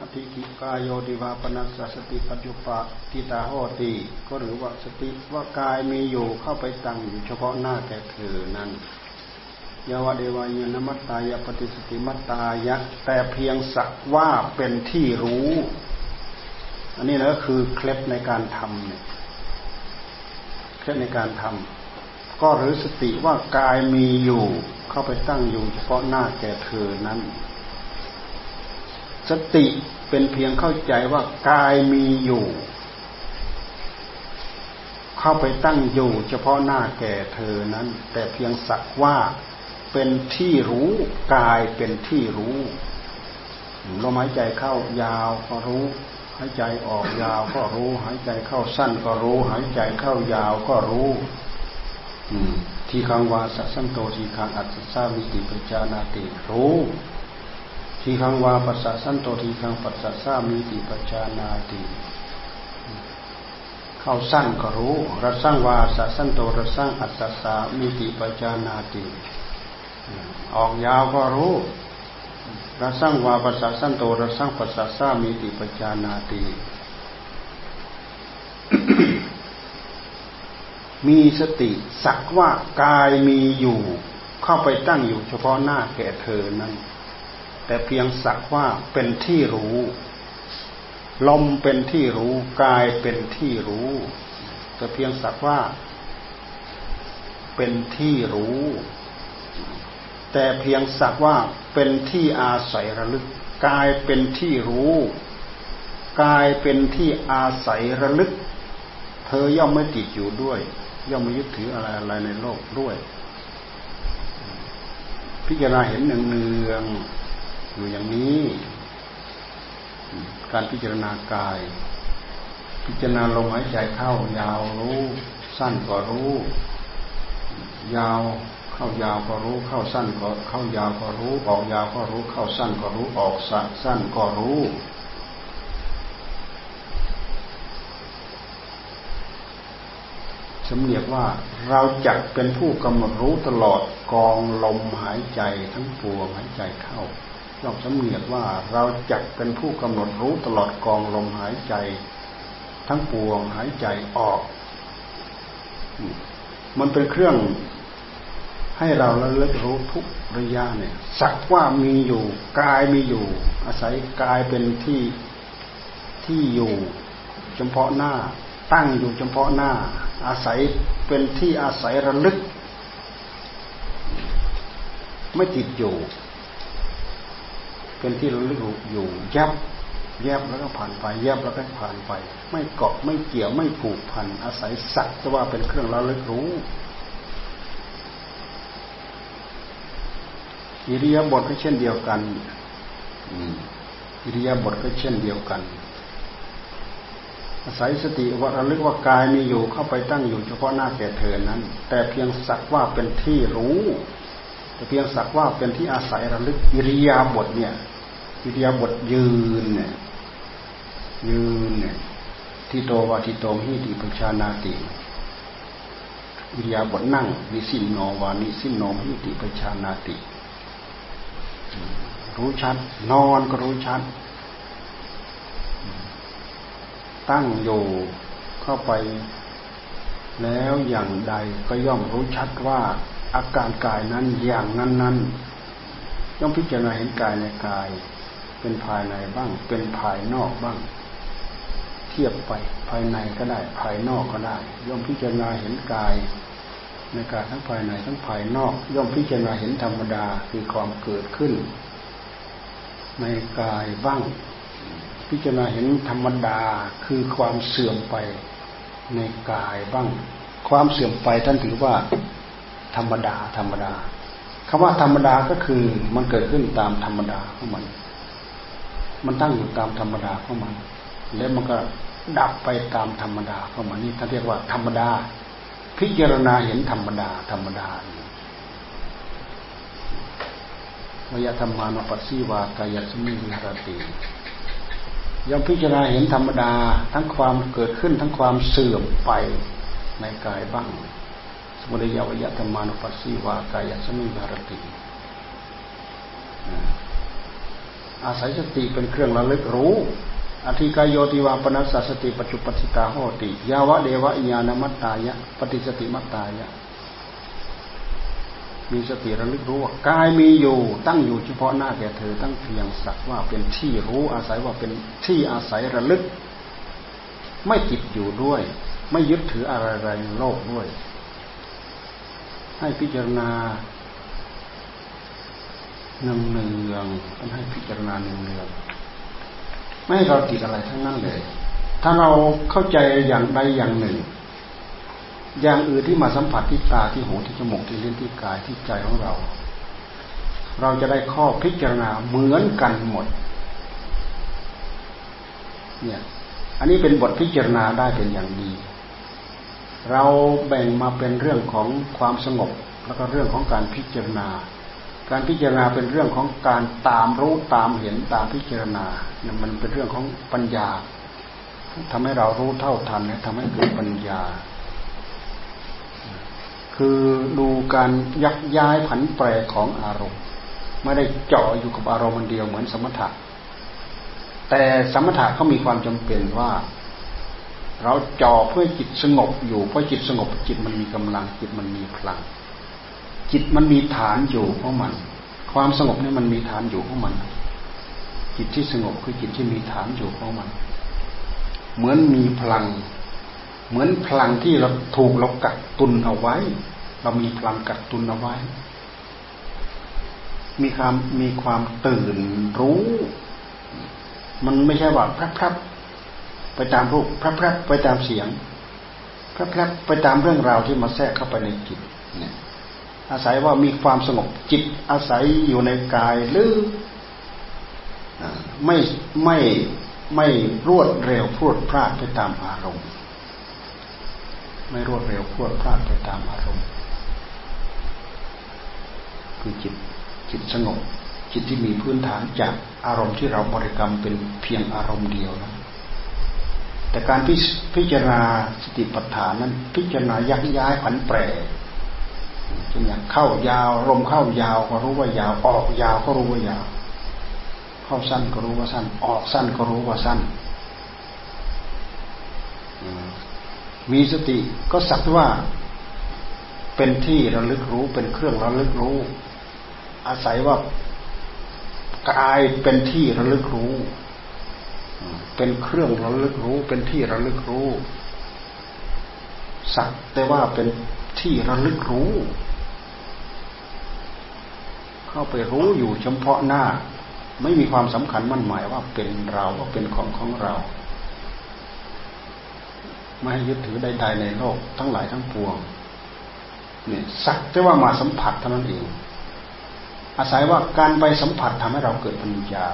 อธิกิกายโยติวาปนัสสติปัจจุปะทิตาโหติก็หรือว่าสติว่ากายมีอยู่เข้าไปตั้งอยู่เฉพาะหน้าแก่เธอนั้นยาวเดวายนมัตตายปฏิสติมัตตายะแต่เพียงสักว่าเป็นที่รู้ อันนี้แหละคือเคล็ดในการทำเนี่ยเคล็ดในการทำก็หรือสติว่ากายมีอยู่เข้าไปตั้งอยู่เฉพาะหน้าแก่เธอนั้น สติเป็นเพียงเข้าใจว่ากายมีอยู่ เข้าไปตั้งอยู่เฉพาะหน้าแก่เธอนั้น แต่เพียงสักว่าเป็นที่รู้กายเป็นที่รู้ลมหายใจเข้ายาวก็รู้หายใจออกยาวก็รู้ หายใจเข้าสั้นก็รู้ หายใจเข้ายาวก็รู้ทีขังวาสัสันโตทีขังอัตสาวิติปจานาติรู้ ทีขังวาปัสสะสันโตทีขังปัสสะสามิติปจานาติเข้าสั้นก็รู้รัสังวาสัสันโตรัสังอัตสามิติปจานาติออกยาวก็รู้รสร้างวาปัสสะสั้นโตรสร้างปัสสะสามีติปจานาติมีสติสักว่ากายมีอยู่ เข้าไปตั้งอยู่เฉพาะหน้าแก่เธอนั้น แต่เพียงสักว่าเป็นที่รู้ ลมเป็นที่รู้กายเป็นที่รู้ แต่เพียงสักว่า เป็นที่รู้ แต่เพียงสักว่าเป็นที่อาศัยระลึกกายเป็นที่รู้กายเป็นที่อาศัยระลึก เธอย่อมไม่ติดอยู่ด้วย ย่อมไม่ยึดถืออะไรอะไรในโลกด้วย พิจารณาเห็นหนึ่งเนือง อยู่อย่างนี้ การพิจารณากาย พิจารณาลมหายใจเข้ายาวรู้ สั้นก็รู้ ยาวเข้ายาวก็รู้ เข้าสั้นก็เข้ายาวก็รู้ ออกยาวก็รู้ เข้าสั้นก็รู้ออกสั้นก็รู้สำเนียกว่าเราจะเป็นผู้กำหนดรู้ตลอดกองลมหายใจทั้งปวงหายใจเข้า ย่อมสำเนียกว่าเราจะเป็นผู้กำหนดรู้ตลอดกองลมหายใจ ทั้งปวงหายใจออก มันเป็นเครื่องให้เราระลึกรู้ทุกระยะเนี่ย สักว่ามีอยู่กายมีอยู่ อาศัยกายเป็นที่ที่อยู่เฉพาะหน้า ตั้งอยู่เฉพาะหน้า อาศัยเป็นที่อาศัยระลึก ไม่ติดอยู่ เป็นที่ระลึกอยู่ยับแยบแล้วก็ผ่านไปแยบแล้วก็ผ่านไป ไม่เกาะไม่เกี่ยวไม่ผูกพัน อาศัยสักแต่ว่าเป็นเครื่องระลึกรู้อิริยาบถก็เช่นเดียวกันอิริยาบถก็เช่นเดียวกัน อาศัยสติว่าระลึกว่ากายมีอยู่เข้าไปตั้งอยู่เฉพาะหน้าแก่เธอนั้น แต่เพียงสักว่าเป็นที่รู้ แต่เพียงสักว่าเป็นที่อาศัยระลึกอิริยาบถเนี่ย อิริยาบถยืนเนี่ยยืนเนี่ยที่โตวาทิโตมหิติปชานาติอิริยาบถนั่งนิสินโนวานิสินโนมหิติปชานาติ รู้ชัด นอนก็รู้ชัด ตั้งอยู่เข้าไป แล้วอย่างใดก็ย่อมรู้ชัดว่าอาการกายนั้นอย่างนั้นนั้นย่อมพิจารณาเห็นกายในกาย เป็นภายในบ้าง เป็นภายนอกบ้าง เทียบไปภายในก็ได้ ภายนอกก็ได้ ย่อมพิจารณาเห็นกายในกายทั้งภายในทั้งภายนอก ย่อมพิจารณาเห็นธรรมดาคือความเกิดขึ้น ในกายบ้าง พิจารณาเห็นธรรมดาคือความเสื่อมไปในกายบ้าง ความเสื่อมไปท่านถือว่า ธรรมดาธรรมดาคำว่าธรรมดาก็คือมันเกิดขึ้นตามธรรมดาของมัน มันตั้งอยู่ตามธรรมดาของมันแล้วมันก็ดับไปตามธรรมดาของมันนี่ท่านเรียกว่าธรรมดา พิจารณาเห็นธรรมดา ธรรมดาวยธรรมานุปัสสีวากายสมิวิหรติย่อมพิจารณาเห็นธรรมดา ทั้งความเกิดขึ้นทั้งความเสื่อมไปในกายบ้าง สมุทัยวยธรรมานุปัสสีวากายสมิวิหรติ อาศัยสติเป็นเครื่องระลึกรู้อธิกายโยติวาปนัสสสติปัจจุปสิตาโหติ ยาวะเดวะญาณมัตตายะ ปฏิสติมัตตายะ มีสติระลึกรู้ว่ากายมีอยู่ ตั้งอยู่เฉพาะหน้าแก่เธอ ตั้งเพียงสักว่าเป็นที่รู้อาศัยว่าเป็นที่อาศัยระลึก ไม่ติดอยู่ด้วย ไม่ยึดถืออะไรในโลกด้วย ให้พิจารณา เนืองเนืองต้องให้พิจารณาเนืองเนืองไม่ให้เราติดอะไรทั้งนั้นเลย ถ้าเราเข้าใจอย่างใดอย่างหนึ่ง อย่างอื่นที่มาสัมผัสที่ตาที่หูที่จมูกที่ลิ้นที่กายที่ใจของเรา เราจะได้ข้อพิจารณาเหมือนกันหมด เนี่ย อันนี้เป็นบทพิจารณาได้เป็นอย่างดี เราแบ่งมาเป็นเรื่องของความสงบ แล้วก็เรื่องของการพิจารณา การพิจารณาเป็นเรื่องของการตามรู้ตามเห็นตามพิจารณาเนี่ยมันเป็นเรื่องของปัญญาทำให้เรารู้เท่าทันทำให้เกิดปัญญา คือดูการยักย้ายผันแปรของอารมณ์ ไม่ได้เจาะอยู่กับอารมณ์มันเดียวเหมือนสมถะแต่สมถะเขามีความจำเป็นว่า เราจ่อเพื่อจิตสงบอยู่เพื่อจิตสงบจิตมันมีกำลังจิตมันมีพลัง จิตมันมีฐานอยู่ของมัน ความสงบนี่มันมีฐานอยู่ของมัน จิตที่สงบคือจิตที่มีฐานอยู่ของมัน เหมือนมีพลัง เหมือนพลังที่เราถูกเรากักตุนเอาไว้ เรามีพลังกักตุนเอาไว้ มีความมีความตื่นรู้ มันไม่ใช่ว่าพระพระไปตามรูปพระพระไปตามเสียงพระพระไปตามเรื่องราวที่มาแทรกเข้าไปในจิตเนี่ย อาศัยว่ามีความสงบจิตอาศัยอยู่ในกายหรือไม่ไม่ไม่รวดเร็วพรวดพลาดไปตามอารมณ์ ไม่รวดเร็วพรวดพลาดไปตามอารมณ์ คือจิตจิตสงบ จิตที่มีพื้นฐานจากอารมณ์ที่เราบริกรรมเป็นเพียงอารมณ์เดียวนะแต่การพิจารณาสติปัฏฐานนั้น พิจารณายักย้ายผันแปร เช่นอย่างเข้ายาว ลมเข้ายาวก็รู้ว่ายาว ออกยาวก็รู้ว่ายาว เข้าสั้นก็รู้ว่าสั้น ออกสั้นก็รู้ว่าสั้น มีสติก็สักว่า เป็นที่ระลึกรู้เป็นเครื่องระลึกรู้ อาศัยว่ากายเป็นที่ระลึกรู้ เป็นเครื่องระลึกรู้ เป็นที่ระลึกรู้ สักแต่ว่าเป็น ที่ระลึกรู้ เข้าไปรู้อยู่เฉพาะหน้า ไม่มีความสำคัญมั่นหมายว่าเป็นเราว่าเป็นของของเรา ไม่ให้ยึดถือใดๆในโลกทั้งหลายทั้งปวงเนี่ยสักแต่ว่ามาสัมผัสเท่านั้นเอง อาศัยว่าการไปสัมผัสทำให้เราเกิดปัญญา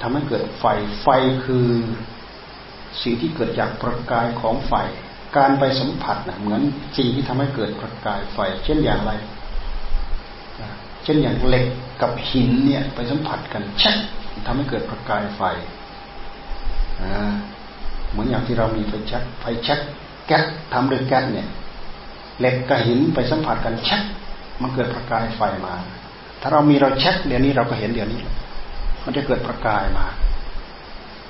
ทำให้เกิดไฟไฟคือสิ่งที่เกิดจากประกายของไฟ การไปสัมผัสนะเหมือนสิ่งที่ทำให้เกิดประกายไฟ เช่นอย่างไร เช่นอย่างเหล็กกับหินเนี่ย ไปสัมผัสกันชักทำให้เกิดประกายไฟเหมือนอย่างที่เรามีไฟชักไฟชักแก๊สทำด้วยแก๊สเนี่ยเหล็กกับหินไปสัมผัสกันชักมันเกิดประกายไฟมา ถ้าเรามีเราช็คเดี๋ยวนี้เราก็เห็นเดี๋ยวนี้ มันจะเกิดประกายมา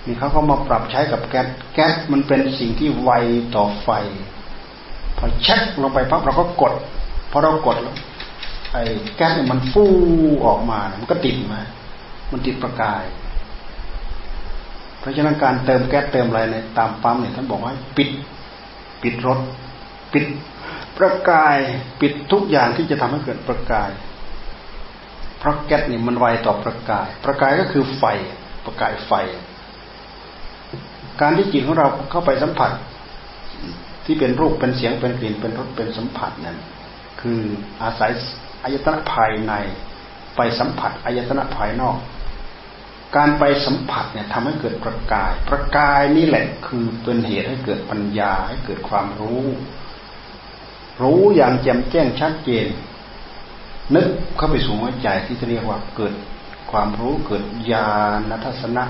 นี่เขาก็มาปรับใช้กับแก๊สแก๊สมันเป็นสิ่งที่ไวต่อไฟ พอเช็คลงไปปั๊บเราก็กดพอเรากดไอ้แก๊สเนี่ยมันฟูออกมามันก็ติดมา มันติดประกาย เพราะฉะนั้นการเติมแก๊สเติมอะไรในตามปั๊มเนี่ยท่านบอกว่าปิด ปิดรถ ปิดประกายปิดทุกอย่างที่จะทำให้เกิดประกาย เพราะแก๊สนี่มันไวต่อประกาย ประกายก็คือไฟ ประกายไฟ การที่จิตของเราเข้าไปสัมผัส ที่เป็นรูปเป็นเสียงเป็นกลิ่นเป็นรสเป็นสัมผัสนั้นคืออาศัยอายตนะภายในไปสัมผัสอายตนะภายนอก การไปสัมผัสเนี่ยทำให้เกิดประกาย ประกายนี่แหละคือเป็นเหตุให้เกิดปัญญาให้เกิดความรู้ รู้อย่างแจ่มแจ้งชัดเจน นึกเข้าไปสู่หัวใจที่จะเรียกว่าเกิดความรู้เกิดญาณทัศนะ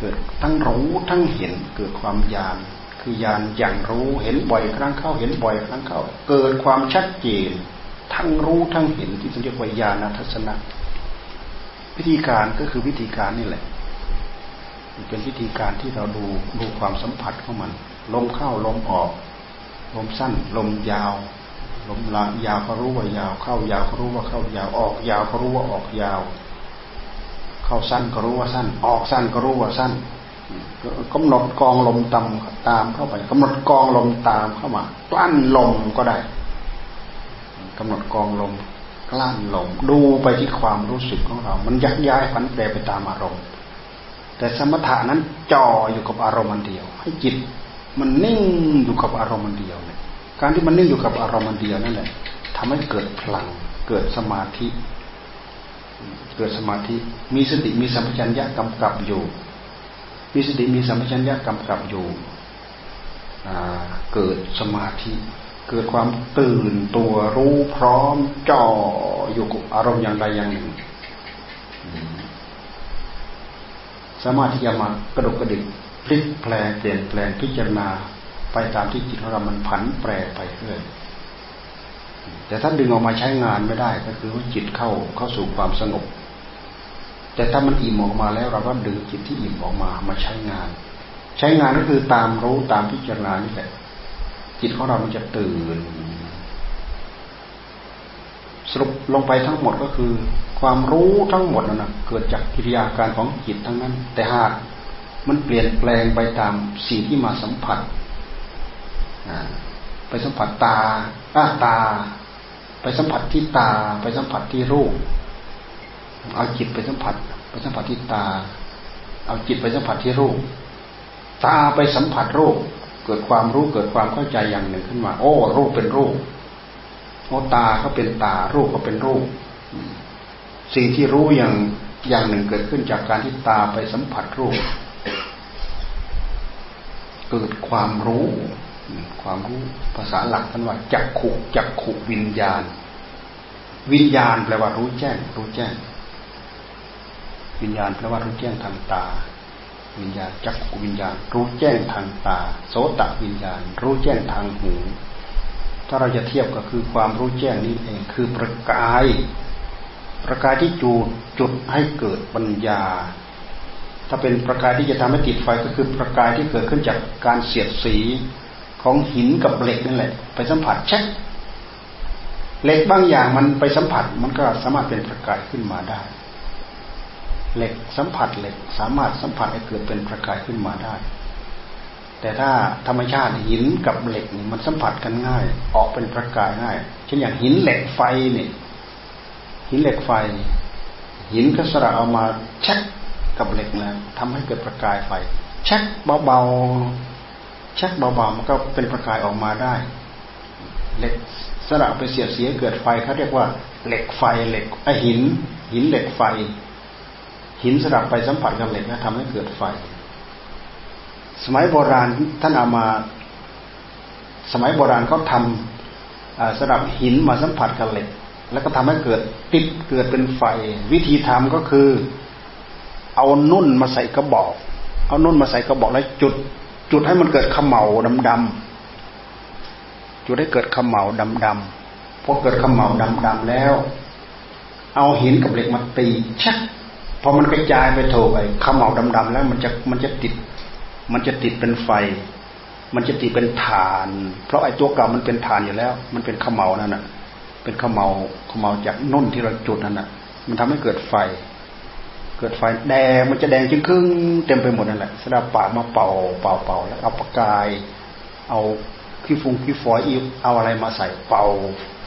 เกิดทั้งรู้ทั้งเห็นเกิดความญาณคือญาณอย่างรู้เห็นบ่อยครั้งเข้าเห็นบ่อยครั้งเข้า เกิดความชัดเจน ทั้งรู้ทั้งเห็นที่เรียกว่าญาณทัศนะวิธีการก็คือวิธีการนี่แหละเป็นวิธีการที่เราดูดูความสัมผัสของมัน ลมเข้าลมออก ลมสั้น ลมยาว ลมละยาวเขารู้ว่ายาวเข้ายาวเขารู้ว่าเข้ายาวออก ยาวเขารู้ว่าออกยาว เข้าสั้นก็รู้ว่าสั้น ออกสั้นก็รู้ว่าสั้นกำหนดกองลมตามตามเข้าไปกำหนดกองลมตามเข้ามากลั้นลมก็ได้กำหนดกองลมกลั้นลมดูไปที่ความรู้สึกของเรา มันยักย้ายผันแปรไปตามอารมณ์ แต่สมถะนั้นจ่ออยู่กับอารมณ์เดียว ให้จิตมันนิ่งอยู่กับอารมณ์เดียวเนี่ยการที่มันนิ่งอยู่กับอารมณ์เดียวนั่นแหละทำให้เกิดพลังเกิดสมาธิ เกิดสมาธิ มีสติมีสัมปชัญญะกำกับอยู่ มีสติมีสัมปชัญญะกำกับอยู่เกิดสมาธิ เกิดความตื่นตัวรู้พร้อมจ่ออยู่กับอารมณ์อย่างใดอย่างหนึ่ง สามารถที่จะมากระดกกระดิกพลิกแปลเปลี่ยนแปลงพิจารณาไปตามที่จิตของเรามันผันแปรไปเรื่อยแต่ถ้าดึงออกมาใช้งานไม่ได้ก็คือว่าจิตเข้าเข้าสู่ความสงบ แต่ถ้ามันอิ่มออกมาแล้วเราก็ดึงจิตที่อิ่มออกมามาใช้งาน ใช้งานก็คือตามรู้ตามพิจารณานี่แหละจิตของเรามันจะตื่น สรุปลงไปทั้งหมดก็คือ ความรู้ทั้งหมดนั่นนะเกิดจากกิริยาการของจิตทั้งนั้น แต่หากมันเปลี่ยนแปลงไปตามสิ่งที่มาสัมผัสไปสัมผัสตาอ้าตา ไปสัมผัสที่ตา ไปสัมผัสที่รูป เอาจิตไปสัมผัสไปสัมผัสที่ตา เอาจิตไปสัมผัสที่รูป ตาไปสัมผัสรูป เกิดความรู้เกิดความเข้าใจอย่างหนึ่งขึ้นมา โอ้ รูปเป็นรูปโอ้ตาก็เป็นตา รูปก็เป็นรูป สิ่งที่รู้อย่างอย่างหนึ่งเกิดขึ้นจากการที่ตาไปสัมผัสรูป เกิดความรู้ ความรู้ภาษาหลักท่านว่าจักขุจักขุวิญญาณ วิญญาณแปลว่ารู้แจ้ง รู้แจ้ง วิญญาณแปลว่ารู้แจ้งทางตา วิญญาณจักรวิญญาณ รู้แจ้งทางตา โสตวิญญาณ รู้แจ้งทางหู ถ้าเราจะเทียบก็คือความรู้แจ้งนี้เองคือประกาย ประกายที่จูดจุดให้เกิดปัญญา ถ้าเป็นประกายที่จะทำให้ติดไฟก็คือประกายที่เกิดขึ้นจากการเสียดสีของหินกับเหล็กนั่นแหละ ไปสัมผัสเช็คเหล็กบางอย่างมันไปสัมผัสมันก็สามารถเป็นประกายขึ้นมาได้ เหล็กสัมผัสเหล็กสามารถสัมผัสให้เกิดเป็นประกายขึ้นมาได้ แต่ถ้าธรรมชาติหินกับเหล็กนี่มันสัมผัสกันง่าย ออกเป็นประกายง่าย เช่นอย่างหินเหล็กไฟเนี่ยหินเหล็กไฟ หินก็สระเอามาเช็คกับเหล็กนะทำให้เกิดประกายไฟเช็คเบาๆเช็คเบาๆมันก็เป็นประกายออกมาได้เหล็กสระไปเสียดเสียเกิดไฟเขาเรียกว่า เหล็กไฟเหล็กไอหิน หินเหล็กไฟ หินสลับไปสัมผัสกับเหล็กแล้วทำให้เกิดไฟ สมัยโบราณท่านเอามา สมัยโบราณเขาทำสลับหินมาสัมผัสกับเหล็ก แล้วก็ทำให้เกิดติดเกิดเป็นไฟ วิธีทำก็คือ เอานุ่นมาใส่กระบอก เอานุ่นมาใส่กระบอกแล้วจุด จุดให้มันเกิดขมเหลาดำๆจุดให้เกิดขมเหลาดำๆพอเกิดขมเหลาดำๆแล้ว เอาหินกับเหล็กมาตีชัก พอมันกระจายไปโถไปขมเหลาดำๆแล้วมันจะมันจะติด มันจะติดเป็นไฟ มันจะติดเป็นฐาน เพราะไอ้ตัวเก่ามันเป็นฐานอยู่แล้ว มันเป็นขมเหลานั่นน่ะ เป็นขมเหลาขมเหลาจากนุ่นที่เราจุดนั่นน่ะ มันทำให้เกิดไฟ เกิดไฟแดงมันจะแดงจึงครึ่งเต็มไปหมดนั่นแหละสดาปากมาเป่าเป่าเป่าแล้วเอาปากกาย เอาขี้ฟุงขี้ฝอยอีเอาอะไรมาใส่เป่า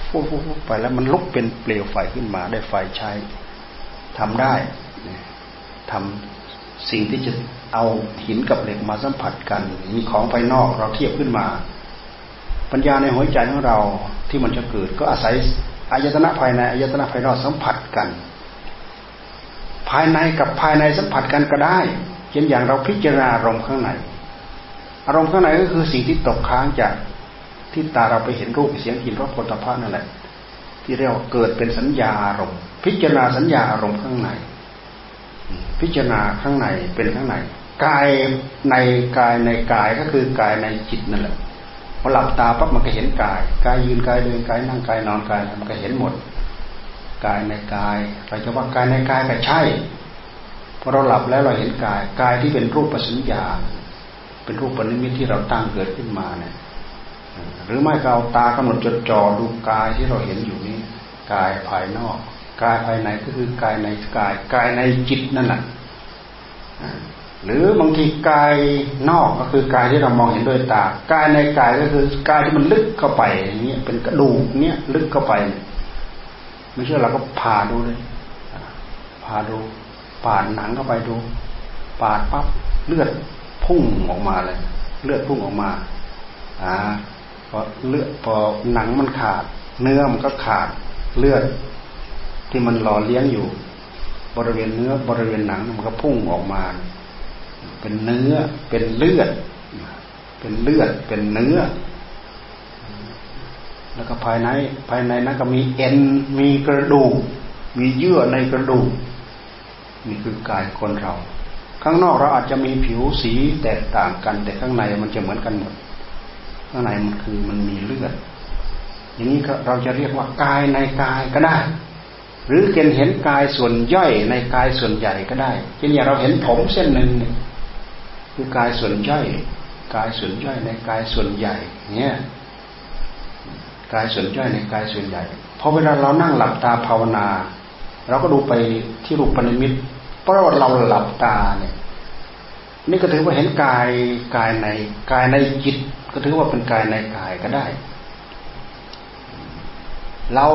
ฟุบฟุบไปแล้วมันลุกเป็นเปลวไฟขึ้นมาได้ไฟใช้ทำได้ ทำสิ่งที่จะเอาหินกับเหล็กมาสัมผัสกัน มีของภายนอกเราเทียบขึ้นมา ปัญญาในหัวใจของเราที่มันจะเกิด ก็อาศัยอายตนะภายในอายตนะภายนอกสัมผัสกัน ภายในกับภายในสัมผัสกันก็ได้เช่นอย่างเราพิจารณาอารมณ์ข้างในอารมณ์ข้างในก็คือสิ่งที่ตกค้างจากที่ตาเราไปเห็นรูปเสียงกลิ่นรสผลิตภัณฑ์นั่นแหละ ที่เรียกว่าเกิดเป็นสัญญาอารมณ์ พิจารณาสัญญาอารมณ์ข้างใน พิจารณาข้างในเป็นข้างในกายในกายในกายก็คือกายในจิตนั่นแหละพอหลับตาปั๊บมันก็เห็นกายกายยืนกายเดินกายนั่งกายนอนกายมันก็เห็นหมดกายในกายเราจะว่ากายในกายก็ใช่พอเราหลับแล้วเราเห็นกายกายที่เป็นรูปปัญญา เป็นรูปปณิมิตที่เราตั้งเกิดขึ้นมาเนี่ยหรือไม่ก็เอาตากำหนดจดจ่อดูกายที่เราเห็นอยู่นี้กายภายนอก กายภายในก็คือกายในกาย กายในจิตนั่นแหละหรือบางทีกายนอกก็คือกายที่เรามองเห็นด้วยตากายในกายก็คือกายที่มันลึกเข้าไปอย่างเงี้ยเป็นกระดูกเนี้ยลึกเข้าไปไม่เชื่อเราก็ผ่าดูเลยผ่าดูปาหนังเข้าไปดูปาดปั๊บเลือดพุ่งออกมาเลย เลือดพุ่งออกมาอ่าพอเลือดพอหนังมันขาด เนื้อมันก็ขาดเลือด ที่มันหล่อเลี้ยงอยู่ บริเวณเนื้อบริเวณหนังมันก็พุ่งออกมา เป็นเนื้อเป็นเลือด เป็นเลือดเป็นเนื้อ แล้วก็ภายในภายในนั้นก็มีเอ็นมีกระดูก มีเยื่อในกระดูกนี่คือกายคนเรา ข้างนอกเราอาจจะมีผิวสีแตกต่างกัน แต่ข้างในมันจะเหมือนกันหมดข้างในมันคือมันมีเลือดอย่างนี้เราจะเรียกว่ากายในกายก็ได้ หรือเกณฑ์เห็นกายส่วนย่อยในกายส่วนใหญ่ก็ได้เช่นอย่างเราเห็นผมเส้นหนึ่งคือกายส่วนย่อยกายส่วนย่อยในกายส่วนใหญ่เนี่ยกายส่วนย่อยในกายส่วนใหญ่พอเวลาเรานั่งหลับตาภาวนา เราก็ดูไปที่รูปปณิมิตเพราะว่าเราหลับตาเนี่ยนี่ก็ถือว่าเห็นกายกายในกายในจิต ก็ถือว่าเป็นกายในกายก็ได้ เรา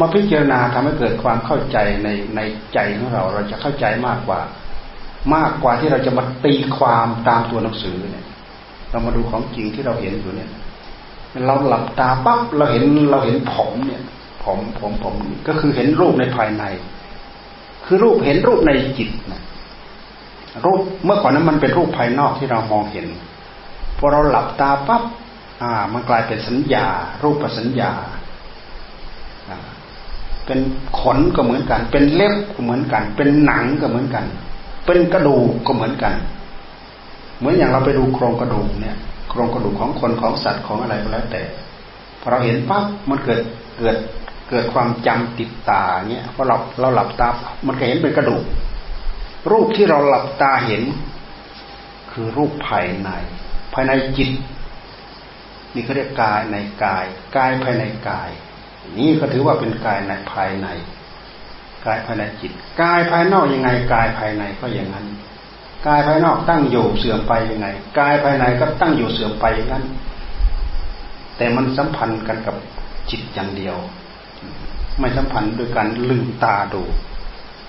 มาพิจารณาทำให้เกิดความเข้าใจในในใจของเรา เราจะเข้าใจมากกว่า มากกว่าที่เราจะมาตีความตามตัวหนังสือเนี่ย เรามาดูของจริงที่เราเห็นอยู่เนี่ย เราหลับตาปั๊บเราเห็นเราเห็นผมเนี่ยผมผมผมก็คือเห็นรูปในภายใน คือรูปเห็นรูปในจิตนะรูปเมื่อก่อนนั้นมันเป็นรูปภายนอกที่เรามองเห็นพอเราหลับตาปั๊บอ่า มันกลายเป็นสัญญา รูปประสัญญา เป็นขนก็เหมือนกัน เป็นเล็บก็เหมือนกัน เป็นหนังก็เหมือนกัน เป็นกระดูกก็เหมือนกัน เหมือนอย่างเราไปดูโครงกระดูกเนี่ย โครงกระดูกของคนของสัตว์ของอะไรก็แล้วแต่พอเราเห็นปั๊บมันเกิดเกิดเกิดความจำติดตาเนี่ยพอเราเราหลับตา มันก็เห็นเป็นกระดูก รูปที่เราหลับตาเห็น คือรูปภายใน ภายในจิตนี่เขาเรียกกายในกาย กายภายในกาย นี่ก็ถือว่าเป็นกายในภายใน กายภายในจิต กายภายนอกยังไง กายภายในก็อย่างนั้น กายภายนอกตั้งอยู่เสื่อมไปยังไง กายภายในก็ตั้งอยู่เสื่อมไปอย่างนั้น แต่มันสัมพันธ์กันกับจิตอย่างเดียว ไม่สัมพันธ์โดยการลืมตาดู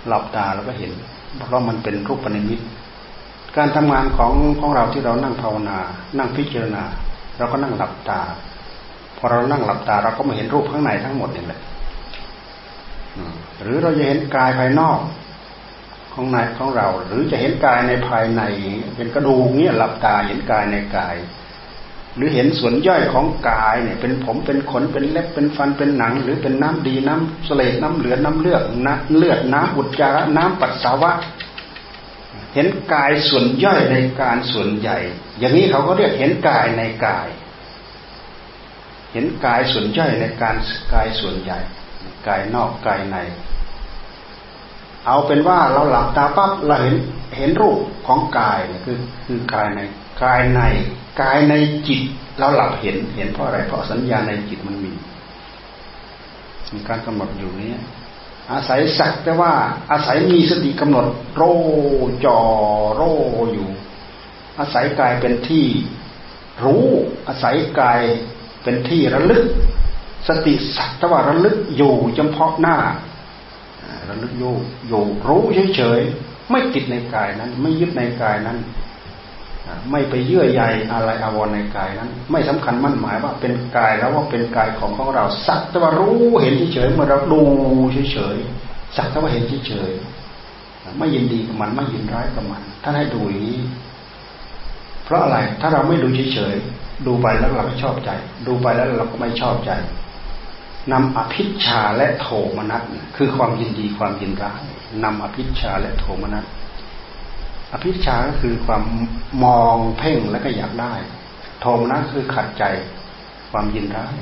หลับตาแล้วก็เห็น เพราะมันเป็นรูปปณิมิตการทำงานของของเราที่เรานั่งภาวนา นั่งพิจารณา เราก็นั่งหลับตา อเรานั่งหลับตาเราก็มาเห็นรูปข้างในทั้งหมดนี่แหละหรือเราจะเห็นกายภายนอกของในของเรา หรือจะเห็นกายในภายในเป็นกระดูกเนี้ยหลับตาเห็นกายในกาย หรือเห็นส่วนย่อยของกายเนี่ย เป็นผมเป็นขนเป็นเล็บเป็นฟันเป็นหนัง หรือเป็นน้ำดีน้ำเสลดน้ำเหลือน้ำเลือดน้ำเลือดน้ำอุจจาระน้ำปัสสาวะ เห็นกายส่วนย่อยในการส่วนใหญ่ อย่างนี้เขาก็เรียกเห็นกายในกาย เห็นกายส่วนย่อยในการกายส่วนใหญ่ กายนอกกายใน เอาเป็นว่าเราหลับตาปั๊บเราเห็นเห็นรูปของกายคือคือกายในกายในกายในจิต เราหลับเห็นเห็นเพราะอะไร เพราะสัญญาในจิตมันมีมีการกำหนดอยู่นี้อาศัยสักแต่ว่าอาศัยมีสติกำหนดโรจอโรอยู่ อาศัยกายเป็นที่รู้อาศัยกาย เป็นที่ระลึก สติสักตว่าระลึกอยู่เฉพาะหน้าระลึกอยู่อยู่รู้เฉยๆไม่ติดในกายนั้น ไม่ยึดในกายนั้น ไม่ไปเยื่อใยอะไรอาวรในกายนั้น ไม่สำคัญมั่นหมายว่าเป็นกายแล้วว่าเป็นกายของของเราสักแต่ว่ารู้เห็นเฉยๆเมื่อเราดูเฉยๆสักแต่ว่าเห็นเฉยๆไม่ยินดีกับมันไม่ยินร้ายกับมันท่านให้ดูอย่างนี้เพราะอะไรถ้าเราไม่ดูเฉยๆ ดูไปแล้วเราชอบใจ ดูไปแล้วเราก็ไม่ชอบใจนำอภิชาและโทมนัสคือความยินดีความยินร้ายนำอภิชาและโทมนัสอภิชาก็คือความมองเพ่งแล้วก็อยากได้ โทมนัสคือขัดใจ ความยินร้าย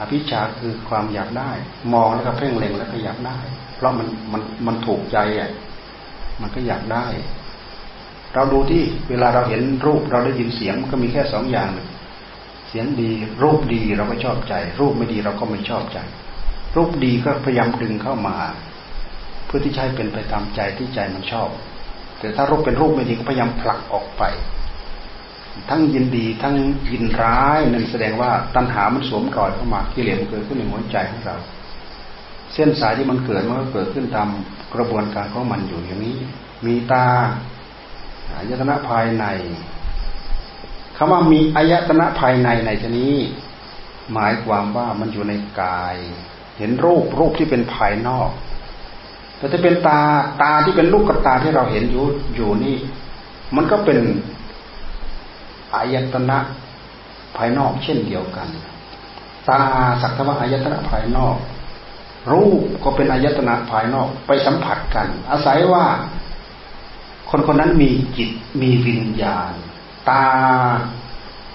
อภิชาคือความอยากได้ มองแล้วก็เพ่งเล็งแล้วก็อยากได้ เพราะมันมันมันถูกใจอะมันก็อยากได้ เราดูที่เวลาเราเห็นรูปเราได้ยินเสียงมันก็มีแค่สองอย่าง เสียงดีรูปดีเราก็ชอบใจ รูปไม่ดีเราก็ไม่ชอบใจ รูปดีก็พยายามดึงเข้ามา เพื่อที่จะให้เป็นไปตามใจที่ใจมันชอบ แต่ถ้ารูปเป็นรูปไม่ดีก็พยายามผลักออกไป ทั้งยินดีทั้งยินร้ายนั่นแสดงว่าตัณหามันสวมกอดเข้ามากิเลสมันเกิดขึ้นในหัวใจของเรา เส้นสายที่มันเกิดมันก็เกิดขึ้นตามกระบวนการของมันอยู่อย่างนี้ มีตา อายตนะภายในคำว่ามีอายตนะภายในในที่นี้ หมายความว่ามันอยู่ในกาย เห็นรูปรูปที่เป็นภายนอก แต่ถ้าเป็นตาตาที่เป็นลูกกระตาที่เราเห็นอยู่อยู่นี่ มันก็เป็นอายตนะภายนอกเช่นเดียวกัน ตาสักทว่าอายตนะภายนอก รูปก็เป็นอายตนะภายนอกไปสัมผัสกัน อาศัยว่า คนคนนั้นมีจิตมีวิญญาณ ตา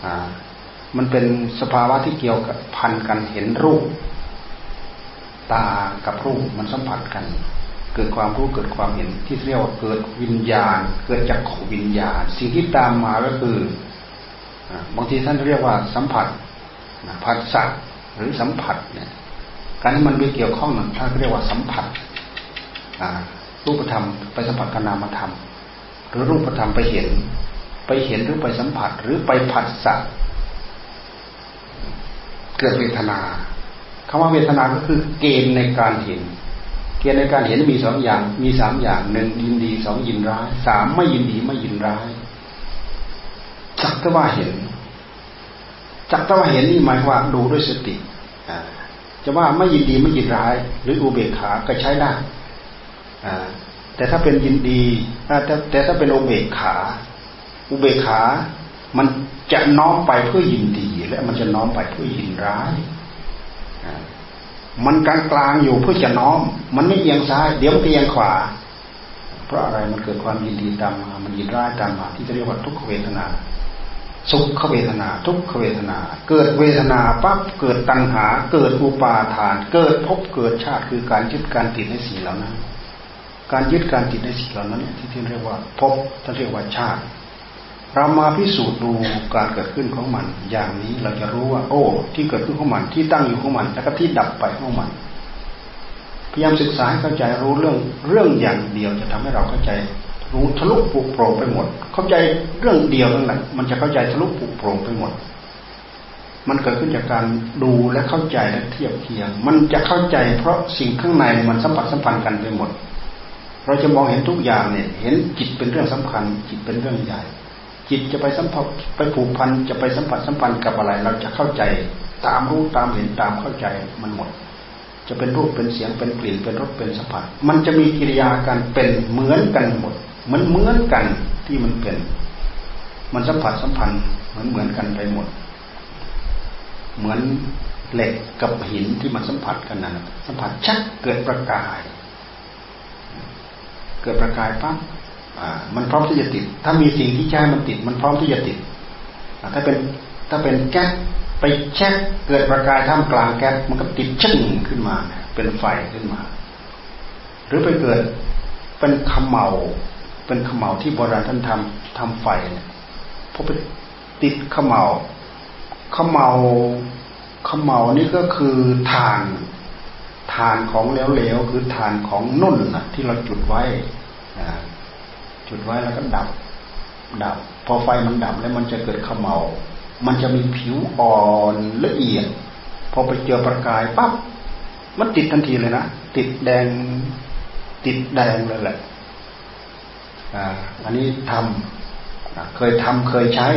อ่ามันเป็นสภาวะที่เกี่ยวกับพันกันเห็นรูป ตากับรูปมันสัมผัสกัน เกิดความรู้เกิดความเห็นที่เรียกว่าเกิดวิญญาณ เกิดจากวิญญาณ สิ่งที่ตามมาก็คือบางทีท่านเรียกว่าสัมผัสผัสสะหรือสัมผัสเนี่ยการที่มันไปเกี่ยวข้องนั้นท่านเรียกว่าสัมผัสรูปธรรมไปสัมผัสกับนามธรรม หรือรูปธรรมไปเห็น ไปเห็นหรือไปสัมผัสหรือไปผัสสะเกิดเวทนาคำว่าเวทนาก็คือเกณฑ์ในการเห็น เกณฑ์ในการเห็นมีสองอย่าง มีสามอย่างหนึ่งยินดีสองยินร้ายสามไม่ยินดีไม่ยินร้ายจักตว่าเห็นจักตว่าเห็นนี่หมายว่าดูด้วยสติจะว่าไม่ยินดีไม่ยินร้าย หรืออุเบกขาก็ใช้ได้ แต่ถ้าเป็นยินดีแต่แต่ถ้าเป็นอุเบกขา อุเบกขา มันจะน้อมไปเพื่อยินดี และมันจะน้อมไปเพื่อยินร้ายมันกลางกลางอยู่เพื่อจะน้อม มันไม่เอียงซ้าย เดี๋ยวมันเอียงขวา เพราะอะไรมันเกิดความยินดีตามมา มันยินร้ายตามมา ที่จะเรียกว่าทุกขเวทนาสุขเวทนา ทุกขเวทนา เกิดเวทนาปั๊บเกิดตัณหา เกิดอุปาทาน เกิดภพเกิดชาติคือการยึดการติดในสิ่งเหล่านั้น การยึดการติดในสิ่งเหล่านั้นที่ที่เรียกว่าภพท่านเรียกว่าชาติ เรามาพิสูจน์ดูการเกิดขึ้นของมัน อย่างนี้เราจะรู้ว่า โอ้ ที่เกิดขึ้นของมันที่ตั้งอยู่ของมัน แล้วก็ที่ดับไปของมัน พยายามศึกษาให้เข้าใจรู้เรื่องเรื่องอย่างเดียวจะทำให้เราเข้าใจ รู้ทะลุปุกโปร่งไปหมด เข้าใจเรื่องเดียวนั่นแหละมันจะเข้าใจทะลุปุกโปร่งไปหมดมันเกิดขึ้นจากการดูและเข้าใจและเทียบเคียง มันจะเข้าใจเพราะสิ่งข้างในมันสัมผัสสัมพันธ์กันไปหมด เราจะมองเห็นทุกอย่างเนี่ย เห็นจิตเป็นเรื่องสำคัญ จิตเป็นเรื่องใหญ่ จิตจะไปสัมผัสไปผูกพันจะไปสัมผัสสัมพันธ์กับอะไร เราจะเข้าใจตามรู้ตามเห็นตามเข้าใจมันหมด จะเป็นรูปเป็นเสียงเป็นกลิ่นเป็นรสเป็นสัมผัส มันจะมีกิริยาการเป็นเหมือนกันหมด มันเหมือนกันที่มันเป็น มันสัมผัสสัมพันธ์เหมือนเหมือนกันไปหมด เหมือนเหล็กกับหินที่มันสัมผัสกันนั้นสัมผัสชักเกิดประกาย เกิดประกายปั๊บมันพร้อมที่จะติด ถ้ามีสิ่งที่ใช้มันติด มันพร้อมที่จะติด ถ้าเป็นถ้าเป็นแก๊สไปแช็กเกิดประกายท่ามกลางแก๊สมันก็ติดชึ่งขึ้นมา เป็นไฟขึ้นมา หรือไปเกิดเป็นขมเมาเป็นขมเหลาที่โบราณท่านทำทำไฟเนี่ยพอไปติดขมเหลาขมเหลาขมเหลานี่ก็คือฐาน ฐานของเหลวๆคือฐานของนุ่นนะที่เราจุดไว้จุดไว้แล้วก็ดับ ดับ พอไฟมันดับแล้วมันจะเกิดขมเหลามันจะมีผิวอ่อนละเอียด พอไปเจอประกายปั๊บมันติดทันทีเลยนะติดแดงติดแดงเลยแหละอันนี้ทำเคยทำเคยใช้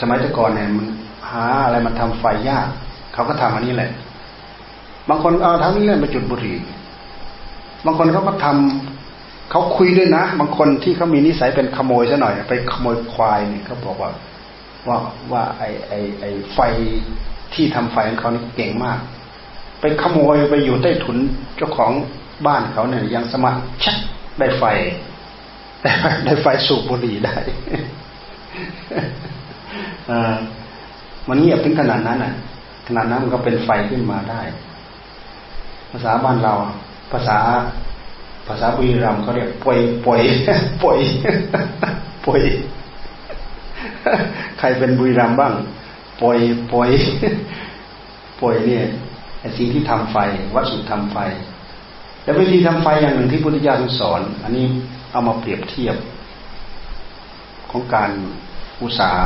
สมัยแต่ก่อนเนี่ยมันหาอะไรมาทำไฟยาก เขาก็ทำอันนี้แหละ บางคนเอาทั้งนี้เล่นมาจุดบุหรี่ บางคนเขาก็ทำเขาคุยด้วยนะ บางคนที่เขามีนิสัยเป็นขโมยซะหน่อย ไปขโมยควายเนี่ยเขาบอกว่าว่าว่าไอไอไอไฟที่ทำไฟของเขานี่เก่งมาก ไปขโมยไปอยู่ใต้ถุนเจ้าของบ้านเขาเนี่ยยังสมัครชักได้ไฟแต่ได้ไฟสูบบุหรี่ได้มันเงียบถึงขนาดนั้นอะ ขนาดนั้นมันก็เป็นไฟขึ้นมาได้ ภาษาบ้านเรา ภาษาภาษาบุรีรัมย์เขาเรียกป่วยป่วยป่วยป่วยใครเป็นบุรีรัมย์บ้างป่วยป่วยป่วยเนี่ยไอสิ่งที่ทำไฟ วัตถุทำไฟแต่วิธีทำไฟอย่างหนึ่งที่พุทธเจ้าสอน อันนี้เอามาเปรียบเทียบ ของการอุตสาห์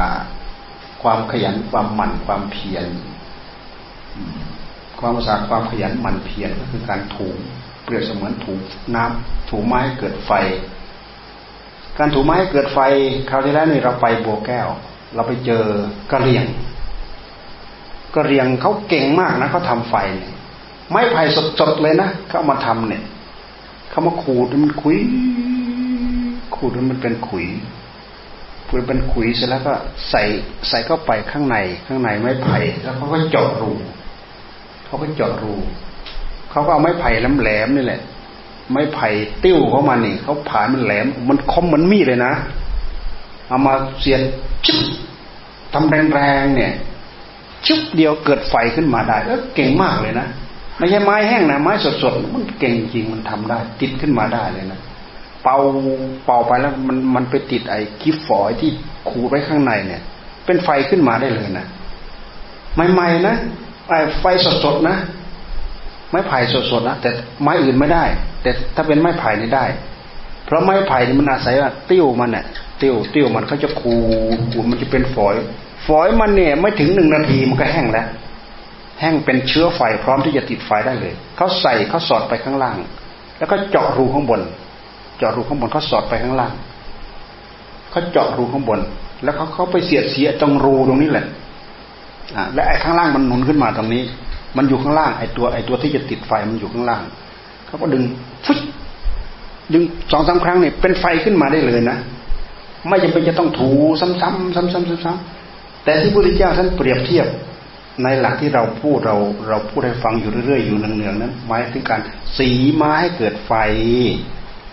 ความขยันความหมั่นความเพียร ความอุตสาห์ความขยันหมั่นเพียรก็คือการถูเปรียบเสมือนถูน้ำถูไม้เกิดไฟ การถูไม้เกิดไฟคราวที่แล้วนี่เราไปบัวแก้ว เราไปเจอกระเรียงกระเรียงเขาเก่งมากนะเขาทาไฟเนี่ยไม้ไผ่สดๆเลยนะเขามาทำเนี่ยเขามาขูดมันขุยขูดมันเป็นขุยขูดเป็นขุยเสร็จแล้วก็ใส่ใส่เข้าไปข้างในข้างในไม้ไผ่แล้วเขาก็เจาะรู เขาก็เจาะรูเขาก็เอาไม้ไผ่แหลมๆนี่แหละ ไม้ไผ่ติ้วเข้ามานี่เขาผ่านมันแหลม มันคมเหมือนมีดเลยนะเอามาเสียดชิบทำแรงๆเนี่ยชุบเดียวเกิดไฟขึ้นมาได้แล้วเก่งมากเลยนะไม่ใช่ไม้แห้งนะไม้สดๆมันเก่งจริงมันทำได้ ติดขึ้นมาได้เลยนะเป่าเป่าไปแล้วมันมันไปติดไอ้กิฟฝอยที่ขูดไว้ข้างในเนี่ย เป็นไฟขึ้นมาได้เลยนะใหม่ๆนะ ไฟสดๆนะ ไม้ไผ่สดๆนะแต่ไม้อื่นไม่ได้ แต่ถ้าเป็นไม้ไผ่นี่ได้ เพราะไม้ไผ่นี่มันอาศัยว่าติ้วมันเนี่ยติ้วติ้วมันเขาจะขูขูมันจะเป็นฝอย ฝอยมันเนี่ย ไม่ถึงหนึ่งนาทีมันก็แห้งแล้วแห้งเป็นเชื้อไฟพร้อมที่จะติดไฟได้เลย เขาใส่เขาสอดไปข้างล่าง แล้วก็เจาะรูข้างบน เจาะรูข้างบนเขาสอดไปข้างล่าง เขาเจาะรูข้างบน แล้วเขาเขาไปเสียดเสียตรงรูตรงนี้แหละ และไอ้ข้างล่างมันหนุนขึ้นมาตรงนี้ มันอยู่ข้างล่างไอ้ตัวไอ้ตัวที่จะติดไฟมันอยู่ข้างล่างเขาก็ดึงฟึ๊ดึงสองสาครั้งเนี่ยเป็นไฟขึ้นมาได้เลยนะไม่จำเป็นจะต้องถูซ้ำๆซ้ำๆซ้ำๆแต่ที่พระพุทธเจ้าท่านเปรียบเทียบในหลักที่เราพูดเราเราพูดให้ฟังอยู่เรื่อยๆอยู่เนืองๆนั้นหมายถึงการสีมาให้เกิดไฟ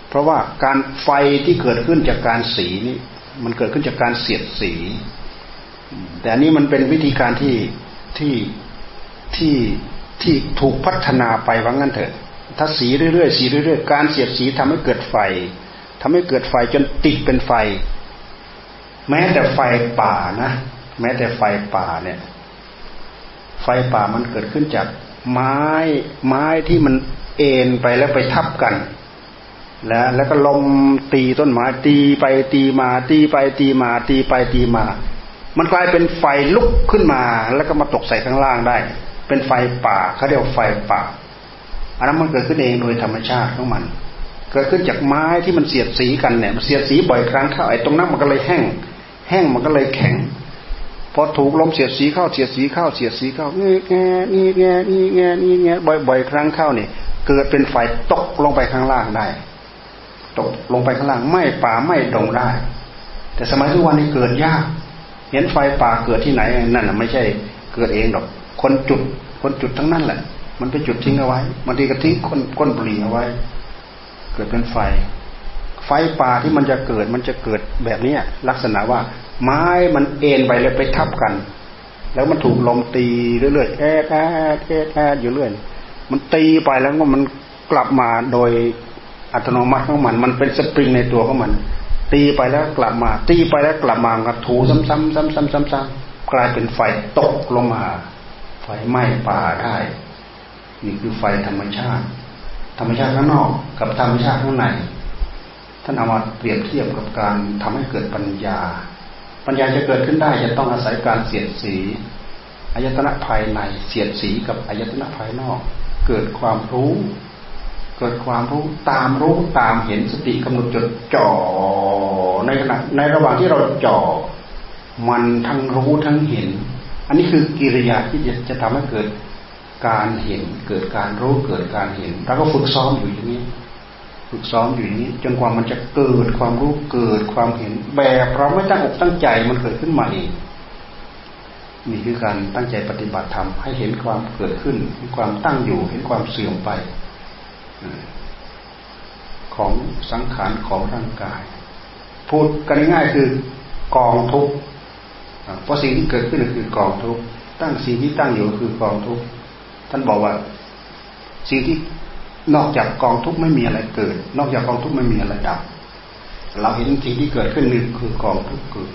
เพราะว่าการไฟที่เกิดขึ้นจากการสีนี่มันเกิดขึ้นจากการเสียดสี แต่อันนี้มันเป็นวิธีการที่ที่ที่ที่ถูกพัฒนาไปว่างั้นเถอะ ถ้าสีเรื่อยๆสีเรื่อยๆการเสียดสีทำให้เกิดไฟทำให้เกิดไฟจนติดเป็นไฟ แม้แต่ไฟป่านะ แม้แต่ไฟป่าเนี่ย ไฟป่ามันเกิดขึ้นจากไม้ไม้ที่มันเอ็นไปแล้วไปทับกันแล้วแล้วก็ลมตีต้นไม้ตีไปตีมาตีไปตีมาตีไปตีมา มันกลายเป็นไฟลุกขึ้นมา แล้วก็มาตกใส่ข้างล่างได้ เป็นไฟป่าเขาเรียกไฟป่าอันนั้นมันเกิดขึ้นเองโดยธรรมชาติของมัน เกิดขึ้นจากไม้ที่มันเสียดสีกันเนี่ยมันเสียดสีบ่อยครั้งเข้าไอ้ตรงนั้นมันก็เลยแห้ง แห้งมันก็เลยแข็งพอถูกลมเสียดสีเข้าเสียดสีเข้าเสียดสีเข้างี้แงนี่แงนี่แงนี่แงบ่อยๆครั้งเข้าเนี่ยเกิดเป็นไฟตกลงไปข้างล่างได้ ตกลงไปข้างล่างไม่ป่าไม่ดงได้ แต่สมัยทุกวันนี้เกิดยาก เห็นไฟป่าเกิดที่ไหนนั่นไม่ใช่เกิดเองหรอก คนจุด คนจุดทั้งนั้นแหละ มันไปจุดทิ้งเอาไว้บางทีก็ทิ้งก้นก้นบุหรี่เอาไว้ เกิดเป็นไฟ ไฟป่าที่มันจะเกิดมันจะเกิดแบบนี้ลักษณะว่า ไม้มันเอ็นไปเลยไปทับกัน แล้วมันถูกลมตีเรื่อยๆแอดแอดแอดแอดอยู่เรื่อยมันตีไปแล้วก็มันกลับมาโดยอัตโนมัติของมัน มันเป็นสปริงในตัวของมัน ตีไปแล้วกลับมา ตีไปแล้วกลับมากับถูซ้ำๆซ้ำๆซ้ำๆกลายเป็นไฟตกลงมา ไฟไหม้ป่าได้ นี่คือไฟธรรมชาติ ธรรมชาติข้างนอกกับธรรมชาติข้างในท่านเอามาเปรียบเทียบกับการทำให้เกิดปัญญา ปัญญาจะเกิดขึ้นได้จะต้องอาศัยการเสียดสีอายตนะภายในเสียดสีกับอายตนะภายนอก เกิดความรู้ เกิดความรู้ตามรู้ตามเห็นสติกำหนดจดจ่อในขณะในระหว่างที่เราจ่อมันทั้งรู้ทั้งเห็น อันนี้คือกิริยาที่จะจะทำให้เกิดการเห็น เกิดการรู้เกิดการเห็นเราก็ฝึกซ้อมอยู่อย่างนี้ ฝึกซ้อมอยู่อย่างนี้ จนกว่ามันจะเกิดความรู้เกิดความเห็น แบบเราไม่ตั้งอกตั้งใจมันเกิดขึ้นมาเองนี่คือการตั้งใจปฏิบัติธรรมให้เห็นความเกิดขึ้นเห็นความตั้งอยู่เห็นความเสื่อมไป ของสังขารของร่างกาย พูดกันง่ายคือกองทุกเพราะสิ่งที่เกิดขึ้นคือกองทุกตั้งสิ่งที่ตั้งอยู่คือกองทุกข์ท่านบอกว่า สิ่งที่นอกจากกองทุกข์ไม่มีอะไรเกิด นอกจากกองทุกข์ไม่มีอะไรดับ เราเห็นสิ่งที่เกิดขึ้นนี่คือกองทุกข์เกิด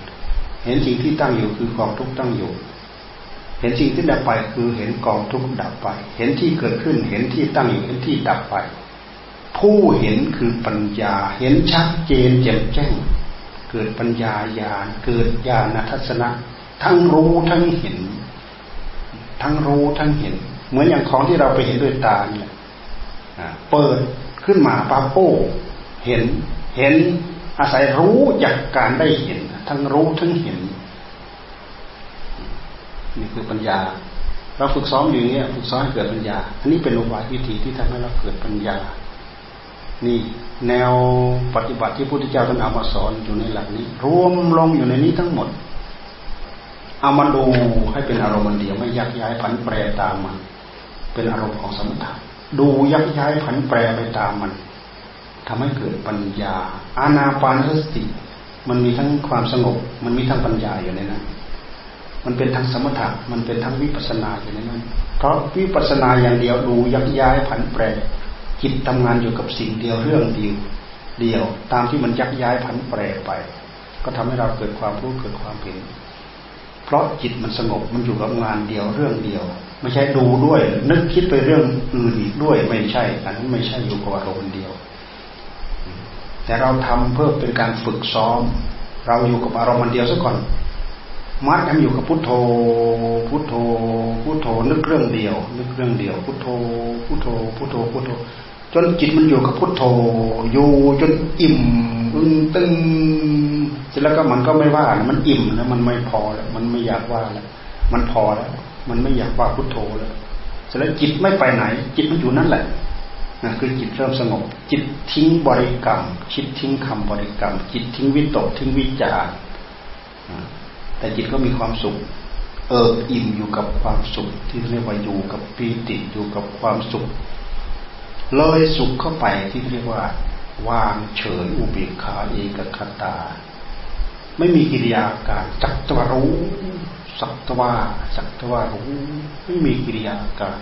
เห็นสิ่งที่ตั้งอยู่คือกองทุกข์ตั้งอยู่ เห็นสิ่งที่ดับไปคือเห็นกองทุกข์ดับไป เห็นที่เกิดขึ้น เห็นที่ตั้งอยู่เห็นที่ดับไป ผู้เห็นคือปัญญา เห็นชัดเจนแจ่มแจ้ง เกิดปัญญาญาณเกิดญาณทัศนะ ทั้งรู้ทั้งเห็น ทั้งรู้ทั้งเห็น เหมือนอย่างของที่เราไปเห็นด้วยตาเนี่ยเปิดขึ้นมาปาโป้เห็นเห็นอาศัยรู้จากการได้เห็น ทั้งรู้ทั้งเห็น นี่คือปัญญา เราฝึกซ้อมอยู่เนี้ยฝึกซ้อมให้เกิดปัญญา อันนี้เป็นอุบายวิธีที่ทำให้เราเกิดปัญญา นี่แนวปฏิบัติที่พระพุทธเจ้าท่านเอามาสอนอยู่ในหลักนี้ รวมลงอยู่ในนี้ทั้งหมด เอามาดูให้เป็นอารมณ์เดียวไม่ยักย้ายผันแปรตามมัน เป็นอารมณ์ของสมถะดูยักย้ายผันแปรไปตามมันทำให้เกิดปัญญา อาณาปานสติ มันมีทั้งความสงบ มันมีทั้งปัญญาอยู่ในนั้น มันเป็นทั้งสมถะมันเป็นทั้งวิปัสนาอยู่ในนั้น เพราะวิปัสนาอย่างเดียวดูยักย้ายผันแปรจิตทำงานอยู่กับสิ่งเดียวเรื่องเดียวเดียว ตามที่มันยักย้ายผันแปรไป ก็ทำให้เราเกิดความรู้เกิดความเห็นเพราะจิตมันสงบมันอยู่กับงานเดียวเรื่องเดียว ไม่ใช่ดูด้วย นึกคิดไปเรื่องอื่นอีกด้วยไม่ใช่อันนั้นไม่ใช่อยู่กับอารมณ์เดียว แต่เราทำเพื่อเป็นการฝึกซ้อม เราอยู่กับอารมณ์เดียวซะก่อน มัดให้อยู่กับพุทโธ พุทโธ พุทโธ นึกเรื่องเดียว นึกเรื่องเดียว พุทโธ พุทโธ พุทโธ พุทโธ จนจิตมันอยู่กับพุทโธ อยู่จนอิ่มอึ้งตึงเสร็จแล้วก็มันก็ไม่ว่า มันอิ่มแล้วมันไม่พอแล้ว มันไม่อยากว่าแล้ว มันพอแล้ว มันไม่อยากว่าพุทโธแล้ว เสร็จแล้วจิตไม่ไปไหน จิตมันอยู่นั่นแหละนะคือจิตเริ่มสงบ จิตทิ้งบริกรรมจิตทิ้งคำบริกรรม จิตทิ้งวิตก ทิ้งวิจาร แต่จิตก็มีความสุข เอิบอิ่มอยู่กับความสุข ที่เรียกว่าอยู่กับปีติอยู่กับความสุข เลยสุขเข้าไปที่เรียกว่า วางเฉยอุเบกขาเอกคตา ไม่มีกิริยาการจักตวรู้สักตว่าสักตว่ารู้ไม่มีกิริยาการ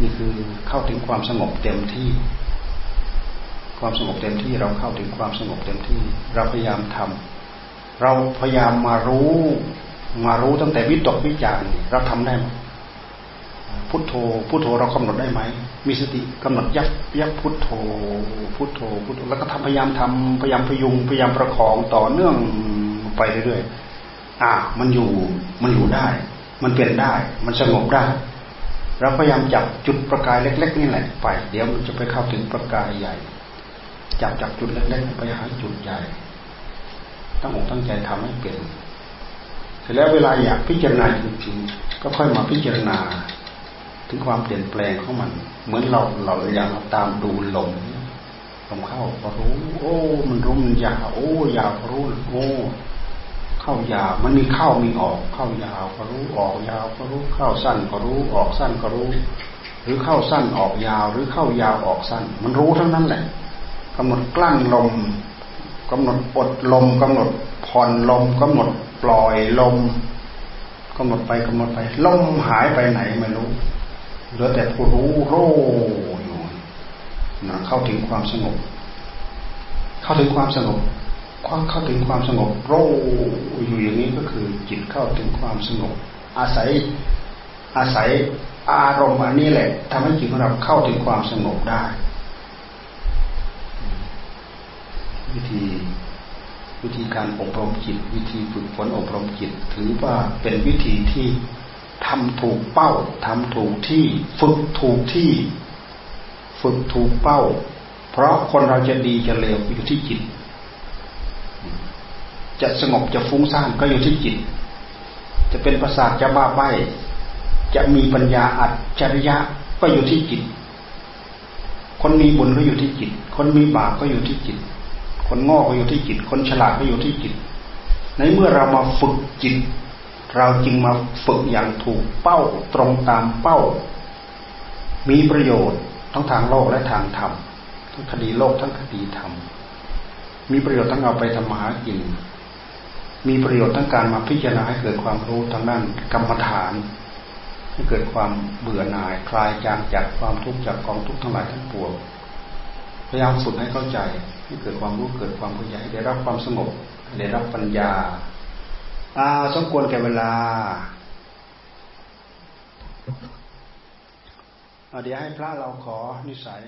นี่คือเข้าถึงความสงบเต็มที่ ความสงบเต็มที่เราเข้าถึงความสงบเต็มที่ เราพยายามทำ เราพยายามมารู้ มารู้ตั้งแต่วิตกวิจารณ์เราทำได้ไหมพุทโธพุทโธเรากำหนดได้ไหมมีสติกำหนดยับยับพุทโธพุทโธพุทโธแล้วก็ทำพยายามทำพยายามพยุงพยายามประคองต่อเนื่องไปเรื่อยๆอ่า มันอยู่มันอยู่ได้ มันเป็นได้ มันสงบได้เราพยายามจับจุดประกายเล็ก ๆ นี่แหละไป เดี๋ยวมันจะไปเข้าถึงประกายใหญ่ จับจับจุดเล็กๆไปหาจุดใหญ่ ตั้งอกตั้งใจทำให้เป็นเสร็จแล้วเวลาอยากพิจารณาจริงๆก็ค่อยมาพิจารณา ถึงความเปลี่ยนแปลงของมัน เหมือนเราเราอยางตามดูลมลมเข้าก็รู้ โอ้ มันรู้มันยาวโอ้ยาวก็รู้โอ้เข้ายาวมันมีเข้ามีออก เข้ายาวก็รู้ออกยาวก็รู้เข้าสั้นก็รู้ออกสั้นก็รู้ หรือเข้าสั้นออกยาว หรือเข้ายาวออกสั้น มันรู้ทั้งนั้นแหละกำหนดกลั้นลม กำหนดอดลมกำหนดผ่อนลมกำหนดปล่อยลมกำหนดไปกำหนดไป ลมหายไปไหนไม่รู้เหลือแต่ผู้รู้โรอยู่นะเข้าถึงความสงบ เข้าถึงความสงบความเข้าถึงความสงบโรอยู่อย่างนี้ก็คือจิตเข้าถึงความสงบ อาศัยอาศัยอารมณ์อันนี้แหละทำให้จิตของเราเข้าถึงความสงบได้ วิธีวิธีการอบรมจิต วิธีฝึกฝนอบรมจิต ถือว่าเป็นวิธีที่ทำถูกเป้าทำถูกที่ฝึกถูกที่ ฝึกถูกเป้า เพราะคนเราจะดีจะเลวอยู่ที่จิต จะสงบจะฟุ้งซ่านก็อยู่ที่จิต จะเป็นประสาทจะบ้าใบจะมีปัญญาอัจฉริยะก็อยู่ที่จิต คนมีบุญก็อยู่ที่จิต คนมีบาปก็อยู่ที่จิต คนงอกก็อยู่ที่จิต คนฉลาดก็อยู่ที่จิต ในเมื่อเรามาฝึกจิต เราจึงมาฝึกอย่างถูกเป้าตรงตามเป้า มีประโยชน์ทั้งทางโลกและทางธรรมทั้งคดีโลกทั้งคดีธรรม มีประโยชน์ทั้งเอาไปทำมาหากิน มีประโยชน์ทั้งการมาพิจารณาให้เกิดความรู้ทางด้านกรรมฐานให้เกิดความเบื่อหน่ายคลายจางจากความทุกข์จากกองทุกข์ทั้งหลายทั้งปวง พยายามฝึกให้เข้าใจให้เกิดความรู้เกิดความเข้าใจได้รับความสงบได้รับปัญญาอาสมควรแก่เวลาเดี๋ยวให้พระเราขอนิสัย